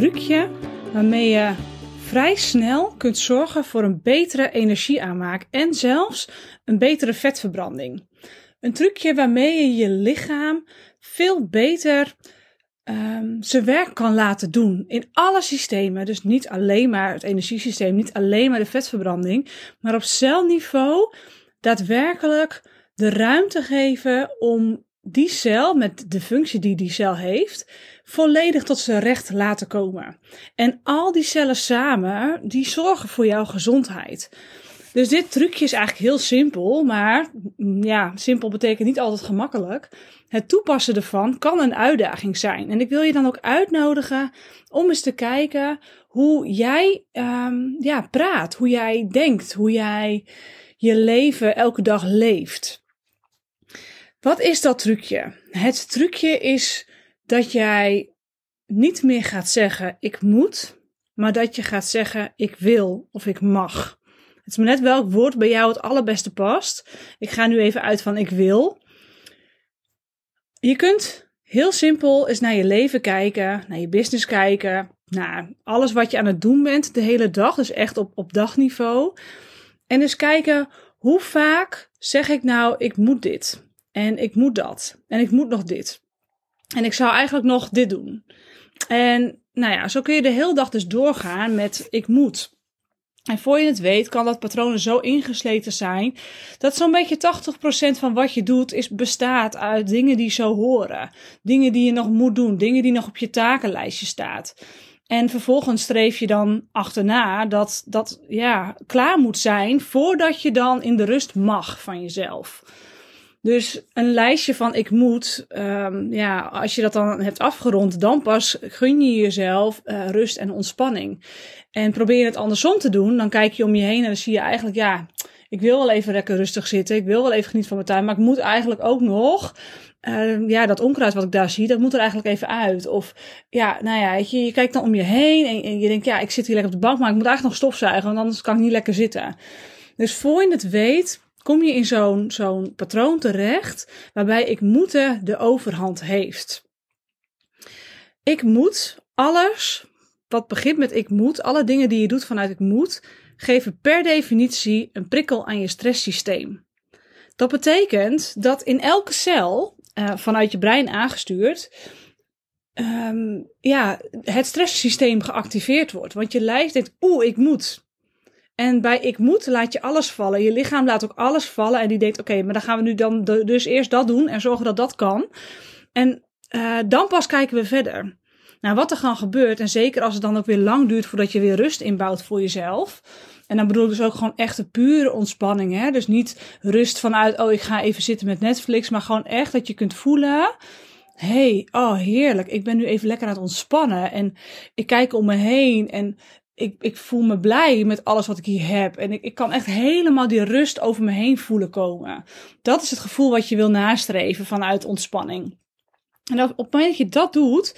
trucje waarmee je vrij snel kunt zorgen voor een betere energieaanmaak en zelfs een betere vetverbranding. Een trucje waarmee je je lichaam veel beter um, zijn werk kan laten doen in alle systemen. Dus niet alleen maar het energiesysteem, niet alleen maar de vetverbranding, maar op celniveau daadwerkelijk de ruimte geven om die cel met de functie die die cel heeft, volledig tot zijn recht laten komen. En al die cellen samen, die zorgen voor jouw gezondheid. Dus dit trucje is eigenlijk heel simpel, maar mm, ja, simpel betekent niet altijd gemakkelijk. Het toepassen ervan kan een uitdaging zijn. En ik wil je dan ook uitnodigen om eens te kijken hoe jij um, ja, praat, hoe jij denkt, hoe jij je leven elke dag leeft. Wat is dat trucje? Het trucje is dat jij niet meer gaat zeggen ik moet, maar dat je gaat zeggen ik wil of ik mag. Het is maar net welk woord bij jou het allerbeste past. Ik ga nu even uit van ik wil. Je kunt heel simpel eens naar je leven kijken, naar je business kijken, naar alles wat je aan het doen bent de hele dag, dus echt op, op dagniveau. En eens kijken hoe vaak zeg ik nou ik moet dit en ik moet dat en ik moet nog dit. En ik zou eigenlijk nog dit doen. En nou ja, zo kun je de hele dag dus doorgaan met ik moet. En voor je het weet, kan dat patroon zo ingesleten zijn dat zo'n beetje 80% van wat je doet is bestaat uit dingen die zo horen. Dingen die je nog moet doen, dingen die nog op je takenlijstje staat. En vervolgens streef je dan achterna dat dat ja, klaar moet zijn voordat je dan in de rust mag van jezelf. Dus een lijstje van ik moet, um, ja, als je dat dan hebt afgerond, dan pas gun je jezelf uh, rust en ontspanning. En probeer je het andersom te doen, dan kijk je om je heen en dan zie je eigenlijk, ja, ik wil wel even lekker rustig zitten, ik wil wel even genieten van mijn tuin, maar ik moet eigenlijk ook nog uh, ja, dat onkruid wat ik daar zie, dat moet er eigenlijk even uit. Of ja, nou ja, je, je kijkt dan om je heen en, en, je denkt, ja, ik zit hier lekker op de bank, maar ik moet eigenlijk nog stofzuigen, want anders kan ik niet lekker zitten. Dus voor je het weet, kom je in zo'n patroon terecht waarbij ik moeten de overhand heeft. Ik moet alles wat begint met ik moet, alle dingen die je doet vanuit ik moet, geven per definitie een prikkel aan je stresssysteem. Dat betekent dat in elke cel uh, vanuit je brein aangestuurd um, ja, het stresssysteem geactiveerd wordt. Want je lijf denkt, oeh, ik moet. En bij ik moet laat je alles vallen. Je lichaam laat ook alles vallen. En die denkt, oké, maar dan gaan we nu dan dus eerst dat doen en zorgen dat dat kan. En uh, dan pas kijken we verder. Nou, wat er dan gebeurt, en zeker als het dan ook weer lang duurt voordat je weer rust inbouwt voor jezelf. En dan bedoel ik dus ook gewoon echt de pure ontspanning. Hè? Dus niet rust vanuit, oh, ik ga even zitten met Netflix. Maar gewoon echt dat je kunt voelen hey, oh heerlijk, ik ben nu even lekker aan het ontspannen en ik kijk om me heen en ik, ik voel me blij met alles wat ik hier heb. En ik, ik kan echt helemaal die rust over me heen voelen komen. Dat is het gevoel wat je wil nastreven vanuit ontspanning. En op het moment dat je dat doet,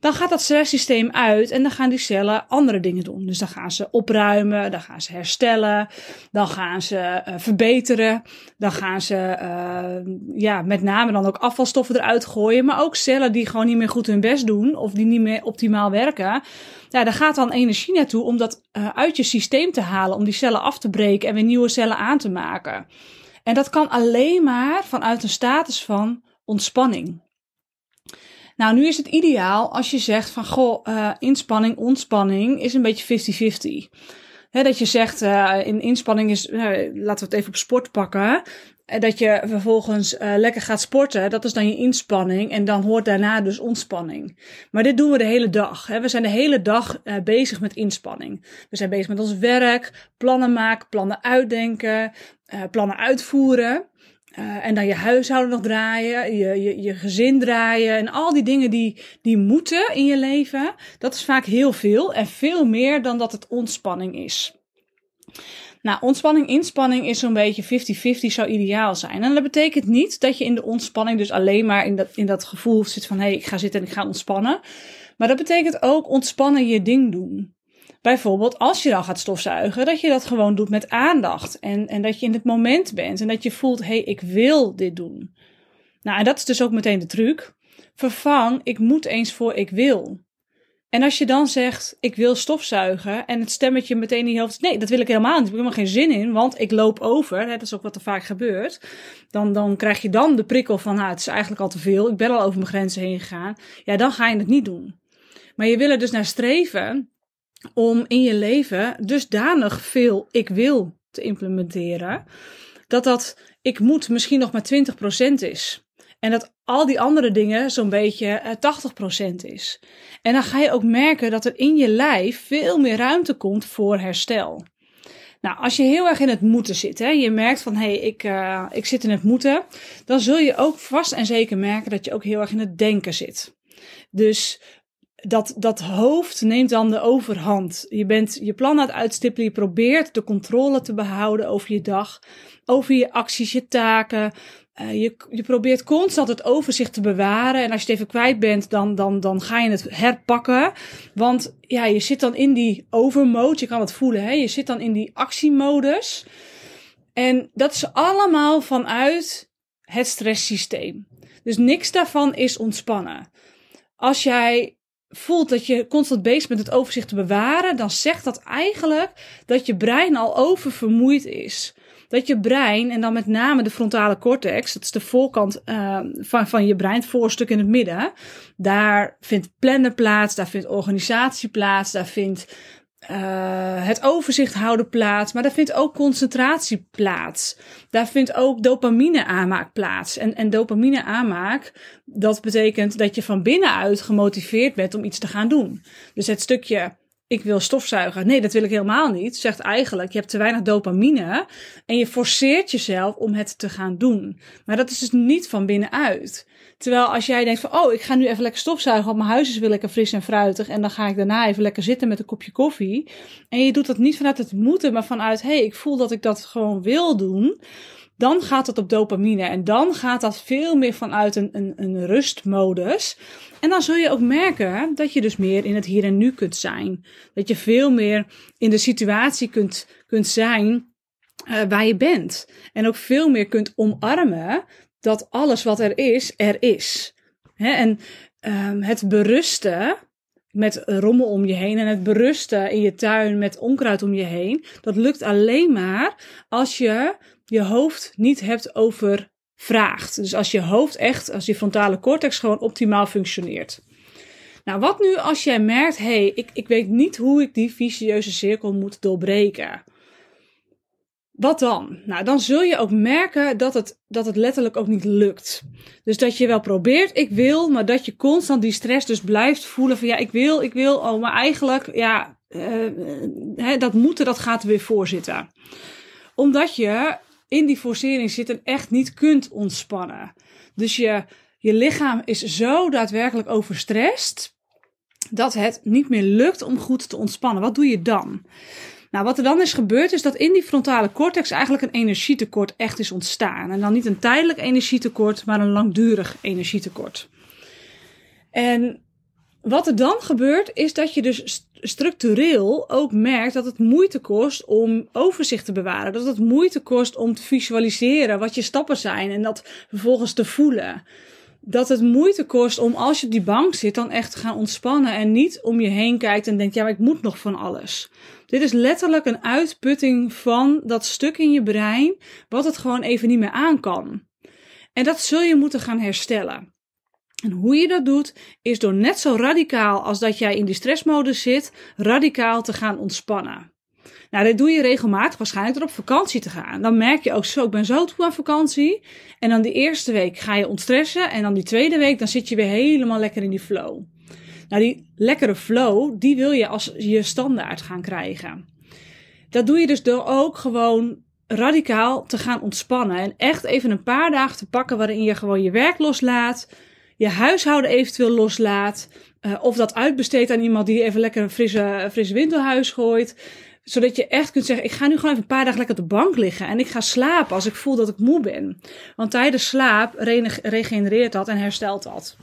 dan gaat dat stresssysteem uit en dan gaan die cellen andere dingen doen. Dus dan gaan ze opruimen, dan gaan ze herstellen, dan gaan ze uh, verbeteren, dan gaan ze uh, ja, met name dan ook afvalstoffen eruit gooien, maar ook cellen die gewoon niet meer goed hun best doen of die niet meer optimaal werken. Ja, daar gaat dan energie naartoe om dat uh, uit je systeem te halen, om die cellen af te breken en weer nieuwe cellen aan te maken. En dat kan alleen maar vanuit een status van ontspanning. Nou, nu is het ideaal als je zegt van goh, uh, inspanning, ontspanning is een beetje 50-50. dat je zegt, uh, in inspanning is, uh, laten we het even op sport pakken. Dat je vervolgens lekker gaat sporten, dat is dan je inspanning. En dan hoort daarna dus ontspanning. Maar dit doen we de hele dag. Hè. We zijn de hele dag bezig met inspanning. We zijn bezig met ons werk, plannen maken, plannen uitdenken, plannen uitvoeren. Uh, en dan je huishouden nog draaien, je, je, je gezin draaien en al die dingen die, die moeten in je leven. Dat is vaak heel veel en veel meer dan dat het ontspanning is. Nou, ontspanning, inspanning is zo'n beetje 50-50 zou ideaal zijn. En dat betekent niet dat je in de ontspanning dus alleen maar in dat, in dat gevoel zit van hé, hey, ik ga zitten en ik ga ontspannen. Maar dat betekent ook ontspannen je ding doen. Bijvoorbeeld als je dan gaat stofzuigen, dat je dat gewoon doet met aandacht. En, en dat je in het moment bent en dat je voelt, hé, hey, ik wil dit doen. Nou, en dat is dus ook meteen de truc. Vervang, ik moet eens voor ik wil. En als je dan zegt, ik wil stofzuigen en het stemmetje meteen in je hoofd, nee, dat wil ik helemaal niet. Ik heb helemaal geen zin in, want ik loop over. Hè, dat is ook wat er vaak gebeurt. Dan, dan krijg je dan de prikkel van, nou, het is eigenlijk al te veel. Ik ben al over mijn grenzen heen gegaan. Ja, dan ga je het niet doen. Maar je wil er dus naar streven om in je leven dusdanig veel ik wil te implementeren, dat dat ik moet misschien nog maar 20% is. En dat al die andere dingen zo'n beetje 80% eh, is. En dan ga je ook merken dat er in je lijf veel meer ruimte komt voor herstel. Nou, als je heel erg in het moeten zit, hè, je merkt van hé, hey, ik, uh, ik zit in het moeten, dan zul je ook vast en zeker merken dat je ook heel erg in het denken zit. Dus dat, dat hoofd neemt dan de overhand. Je bent je plan aan het uitstippelen, je probeert de controle te behouden over je dag, over je acties, je taken. Uh, je, je probeert constant het overzicht te bewaren. En als je het even kwijt bent, dan, dan, dan ga je het herpakken. Want ja, je zit dan in die overmode. Je kan het voelen, hè? Je zit dan in die actiemodus. En dat is allemaal vanuit het stresssysteem. Dus niks daarvan is ontspannen. Als jij voelt dat je constant bezig bent het overzicht te bewaren, dan zegt dat eigenlijk dat je brein al oververmoeid is. Dat je brein, en dan met name de frontale cortex, dat is de voorkant uh, van, van je brein, het voorstuk in het midden, daar vindt plannen plaats, daar vindt organisatie plaats, daar vindt uh, het overzicht houden plaats, maar daar vindt ook concentratie plaats. Daar vindt ook dopamine aanmaak plaats. En, en dopamine aanmaak, dat betekent dat je van binnenuit gemotiveerd bent om iets te gaan doen. Dus het stukje ik wil stofzuigen. Nee, dat wil ik helemaal niet. Zegt eigenlijk, je hebt te weinig dopamine en je forceert jezelf om het te gaan doen. Maar dat is dus niet van binnenuit. Terwijl als jij denkt van, oh, ik ga nu even lekker stofzuigen, want mijn huis is weer lekker fris en fruitig. En dan ga ik daarna even lekker zitten met een kopje koffie. En je doet dat niet vanuit het moeten, maar vanuit, hé, hey, ik voel dat ik dat gewoon wil doen. Dan gaat het op dopamine en dan gaat dat veel meer vanuit een, een, een rustmodus. En dan zul je ook merken dat je dus meer in het hier en nu kunt zijn. Dat je veel meer in de situatie kunt, kunt zijn uh, waar je bent. En ook veel meer kunt omarmen dat alles wat er is, er is. en um, het berusten met rommel om je heen en het berusten in je tuin met onkruid om je heen, dat lukt alleen maar als je je hoofd niet hebt overvraagd. Dus als je hoofd echt, als je frontale cortex gewoon optimaal functioneert. Nou, wat nu als jij merkt, hé, hey, ik, ik weet niet hoe ik die vicieuze cirkel moet doorbreken. Wat dan? Nou, dan zul je ook merken dat het, dat het letterlijk ook niet lukt. Dus dat je wel probeert, ik wil, maar dat je constant die stress dus blijft voelen van ja, ik wil, ik wil, oh, maar eigenlijk, ja, uh, dat moeten, dat gaat er weer voorzitten. Omdat je in die forcering zit en echt niet kunt ontspannen. Dus je, je lichaam is zo daadwerkelijk overstrest dat het niet meer lukt om goed te ontspannen. Wat doe je dan? Nou, wat er dan is gebeurd, is dat in die frontale cortex eigenlijk een energietekort echt is ontstaan. En dan niet een tijdelijk energietekort, maar een langdurig energietekort. En wat er dan gebeurt, is dat je dus structureel ook merkt dat het moeite kost om overzicht te bewaren. Dat het moeite kost om te visualiseren wat je stappen zijn en dat vervolgens te voelen. Dat het moeite kost om als je op die bank zit dan echt te gaan ontspannen en niet om je heen kijkt en denkt ja, maar ik moet nog van alles. Dit is letterlijk een uitputting van dat stuk in je brein wat het gewoon even niet meer aan kan. En dat zul je moeten gaan herstellen. En hoe je dat doet, is door net zo radicaal als dat jij in die stressmodus zit, radicaal te gaan ontspannen. Nou, dit doe je regelmatig, waarschijnlijk door op vakantie te gaan. Dan merk je ook zo, ik ben zo toe aan vakantie. En dan die eerste week ga je ontstressen. En dan die tweede week, dan zit je weer helemaal lekker in die flow. Nou, die lekkere flow, die wil je als je standaard gaan krijgen. Dat doe je dus door ook gewoon radicaal te gaan ontspannen. En echt even een paar dagen te pakken waarin je gewoon je werk loslaat je huishouden eventueel loslaat. Uh, of dat uitbesteedt aan iemand die even lekker een frisse, frisse gooit. Zodat je echt kunt zeggen, ik ga nu gewoon even een paar dagen lekker op de bank liggen. En ik ga slapen als ik voel dat ik moe ben. Want tijdens slaap regenereert dat en herstelt dat.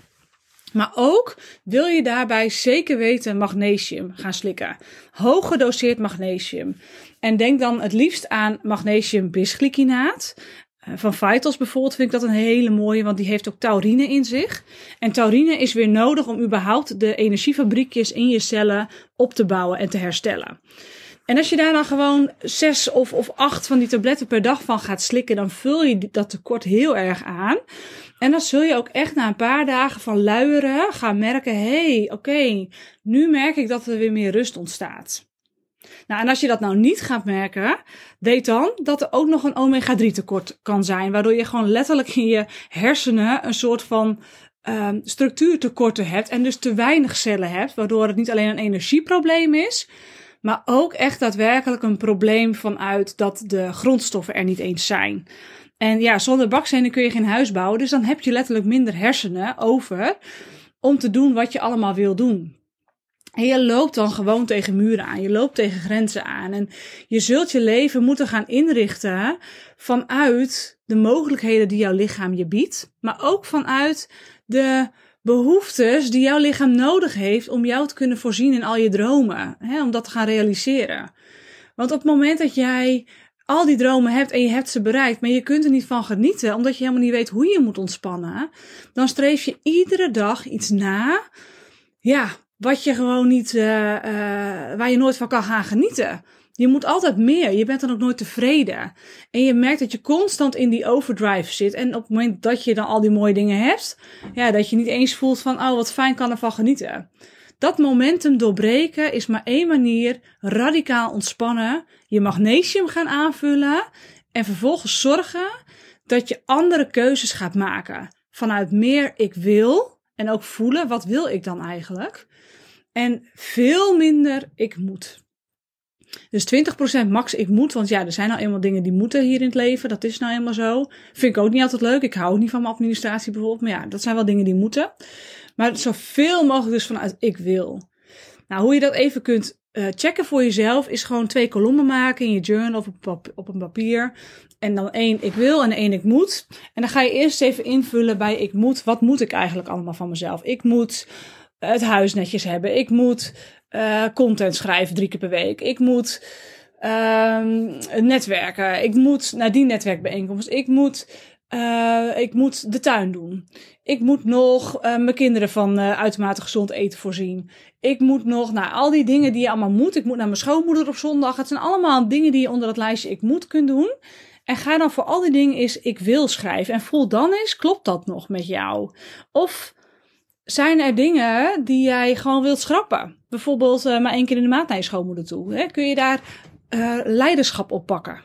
Maar ook wil je daarbij zeker weten magnesium gaan slikken. Hoog gedoseerd magnesium. En denk dan het liefst aan magnesium bisglycinaat. van Vitals bijvoorbeeld vind ik dat een hele mooie, want die heeft ook taurine in zich. En taurine is weer nodig om überhaupt de energiefabriekjes in je cellen op te bouwen en te herstellen. En als je daar dan gewoon zes of, of acht van die tabletten per dag van gaat slikken, dan vul je dat tekort heel erg aan. En dan zul je ook echt na een paar dagen van luieren gaan merken: hé, hey, oké, nu merk ik dat er weer meer rust ontstaat. Nou, en als je dat nou niet gaat merken, weet dan dat er ook nog een omega-3 tekort kan zijn, waardoor je gewoon letterlijk in je hersenen een soort van um, structuurtekorten hebt en dus te weinig cellen hebt, waardoor het niet alleen een energieprobleem is, maar ook echt daadwerkelijk een probleem vanuit dat de grondstoffen er niet eens zijn. En ja, zonder bakstenen kun je geen huis bouwen, dus dan heb je letterlijk minder hersenen over om te doen wat je allemaal wil doen. En je loopt dan gewoon tegen muren aan, je loopt tegen grenzen aan. En je zult je leven moeten gaan inrichten vanuit de mogelijkheden die jouw lichaam je biedt, maar ook vanuit de behoeftes die jouw lichaam nodig heeft om jou te kunnen voorzien in al je dromen, hè, om dat te gaan realiseren. Want op het moment dat jij al die dromen hebt en je hebt ze bereikt, maar je kunt er niet van genieten, omdat je helemaal niet weet hoe je moet ontspannen, dan streef je iedere dag iets na, ja, wat je gewoon niet, uh, uh, waar je nooit van kan gaan genieten. Je moet altijd meer. Je bent dan ook nooit tevreden. En je merkt dat je constant in die overdrive zit. En op het moment dat je dan al die mooie dingen hebt, ja, dat je niet eens voelt van, oh, wat fijn kan ervan genieten. Dat momentum doorbreken is maar één manier. Radicaal ontspannen. Je magnesium gaan aanvullen. En vervolgens zorgen dat je andere keuzes gaat maken. Vanuit meer ik wil. En ook voelen, wat wil ik dan eigenlijk? En veel minder ik moet. Dus 20% max ik moet, want ja, er zijn nou eenmaal dingen die moeten hier in het leven. Dat is nou eenmaal zo. Vind ik ook niet altijd leuk. Ik hou ook niet van mijn administratie bijvoorbeeld. Maar ja, dat zijn wel dingen die moeten. Maar zoveel mogelijk dus vanuit ik wil. Nou, hoe je dat even kunt uh, checken voor jezelf is gewoon twee kolommen maken in je journal of op, op een papier. En dan één ik wil en één ik moet. En dan ga je eerst even invullen bij ik moet. Wat moet ik eigenlijk allemaal van mezelf? Ik moet het huis netjes hebben. Ik moet uh, content schrijven drie keer per week. Ik moet uh, netwerken. Ik moet naar die netwerkbijeenkomst. Ik moet, uh, ik moet de tuin doen. Ik moet nog uh, mijn kinderen van uitermate gezond eten voorzien. Ik moet nog naar nou, al die dingen die je allemaal moet. Ik moet naar mijn schoonmoeder op zondag. Het zijn allemaal dingen die je onder het lijstje ik moet kunt doen. En ga dan voor al die dingen eens ik wil schrijven. En voel dan eens, klopt dat nog met jou? Of zijn er dingen die jij gewoon wilt schrappen? Bijvoorbeeld uh, maar één keer in de maand naar je schoonmoeder toe. Hè? Kun je daar uh, leiderschap op pakken?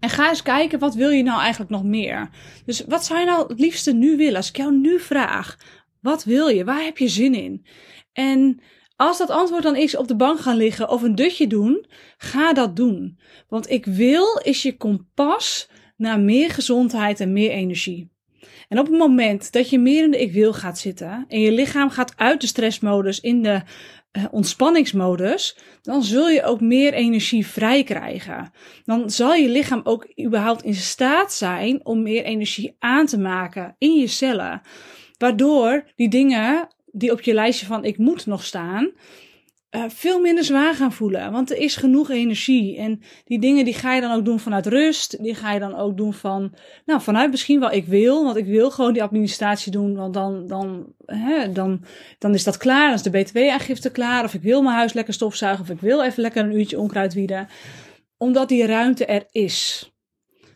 En ga eens kijken, wat wil je nou eigenlijk nog meer? Dus wat zou je nou het liefste nu willen? Als ik jou nu vraag, wat wil je? Waar heb je zin in? En als dat antwoord dan is op de bank gaan liggen of een dutje doen, ga dat doen. Want ik wil is je kompas naar meer gezondheid en meer energie. En op het moment dat je meer in de ik wil gaat zitten en je lichaam gaat uit de stressmodus in de uh, ontspanningsmodus, dan zul je ook meer energie vrij krijgen. Dan zal je lichaam ook überhaupt in staat zijn om meer energie aan te maken in je cellen. Waardoor die dingen die op je lijstje van ik moet nog staan, uh, veel minder zwaar gaan voelen. Want er is genoeg energie. En die dingen die ga je dan ook doen vanuit rust. Die ga je dan ook doen van, nou, vanuit misschien wel ik wil. Want ik wil gewoon die administratie doen. Want dan, dan, hè, dan, dan is dat klaar. Dan is de btw-aangifte klaar. Of ik wil mijn huis lekker stofzuigen. Of ik wil even lekker een uurtje onkruid wieden. Omdat die ruimte er is.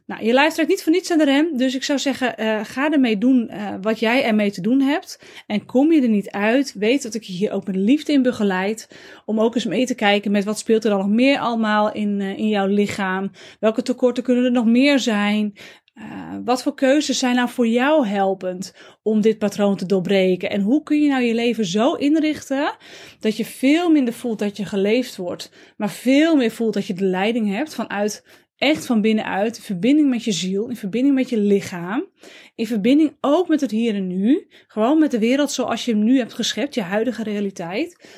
Nou, je luistert niet voor niets aan de rem. Dus ik zou zeggen, uh, ga ermee doen uh, wat jij ermee te doen hebt. En kom je er niet uit, weet dat ik je hier ook met liefde in begeleid. Om ook eens mee te kijken met wat speelt er dan nog meer allemaal in, uh, in jouw lichaam. Welke tekorten kunnen er nog meer zijn? wat voor keuzes zijn nou voor jou helpend om dit patroon te doorbreken? En hoe kun je nou je leven zo inrichten dat je veel minder voelt dat je geleefd wordt, maar veel meer voelt dat je de leiding hebt vanuit echt van binnenuit, in verbinding met je ziel, in verbinding met je lichaam, in verbinding ook met het hier en nu, gewoon met de wereld zoals je hem nu hebt geschept, je huidige realiteit.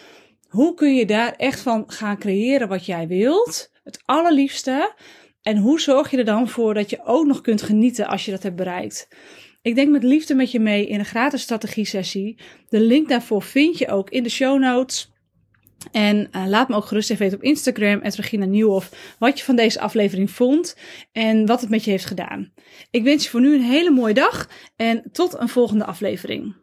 Hoe kun je daar echt van gaan creëren wat jij wilt, het allerliefste, en hoe zorg je er dan voor dat je ook nog kunt genieten als je dat hebt bereikt? Ik denk met liefde met je mee in een gratis strategie sessie. De link daarvoor vind je ook in de show notes. En uh, laat me ook gerust even weten op Instagram, Regina Nieuwhof, wat je van deze aflevering vond en wat het met je heeft gedaan. Ik wens je voor nu een hele mooie dag en tot een volgende aflevering.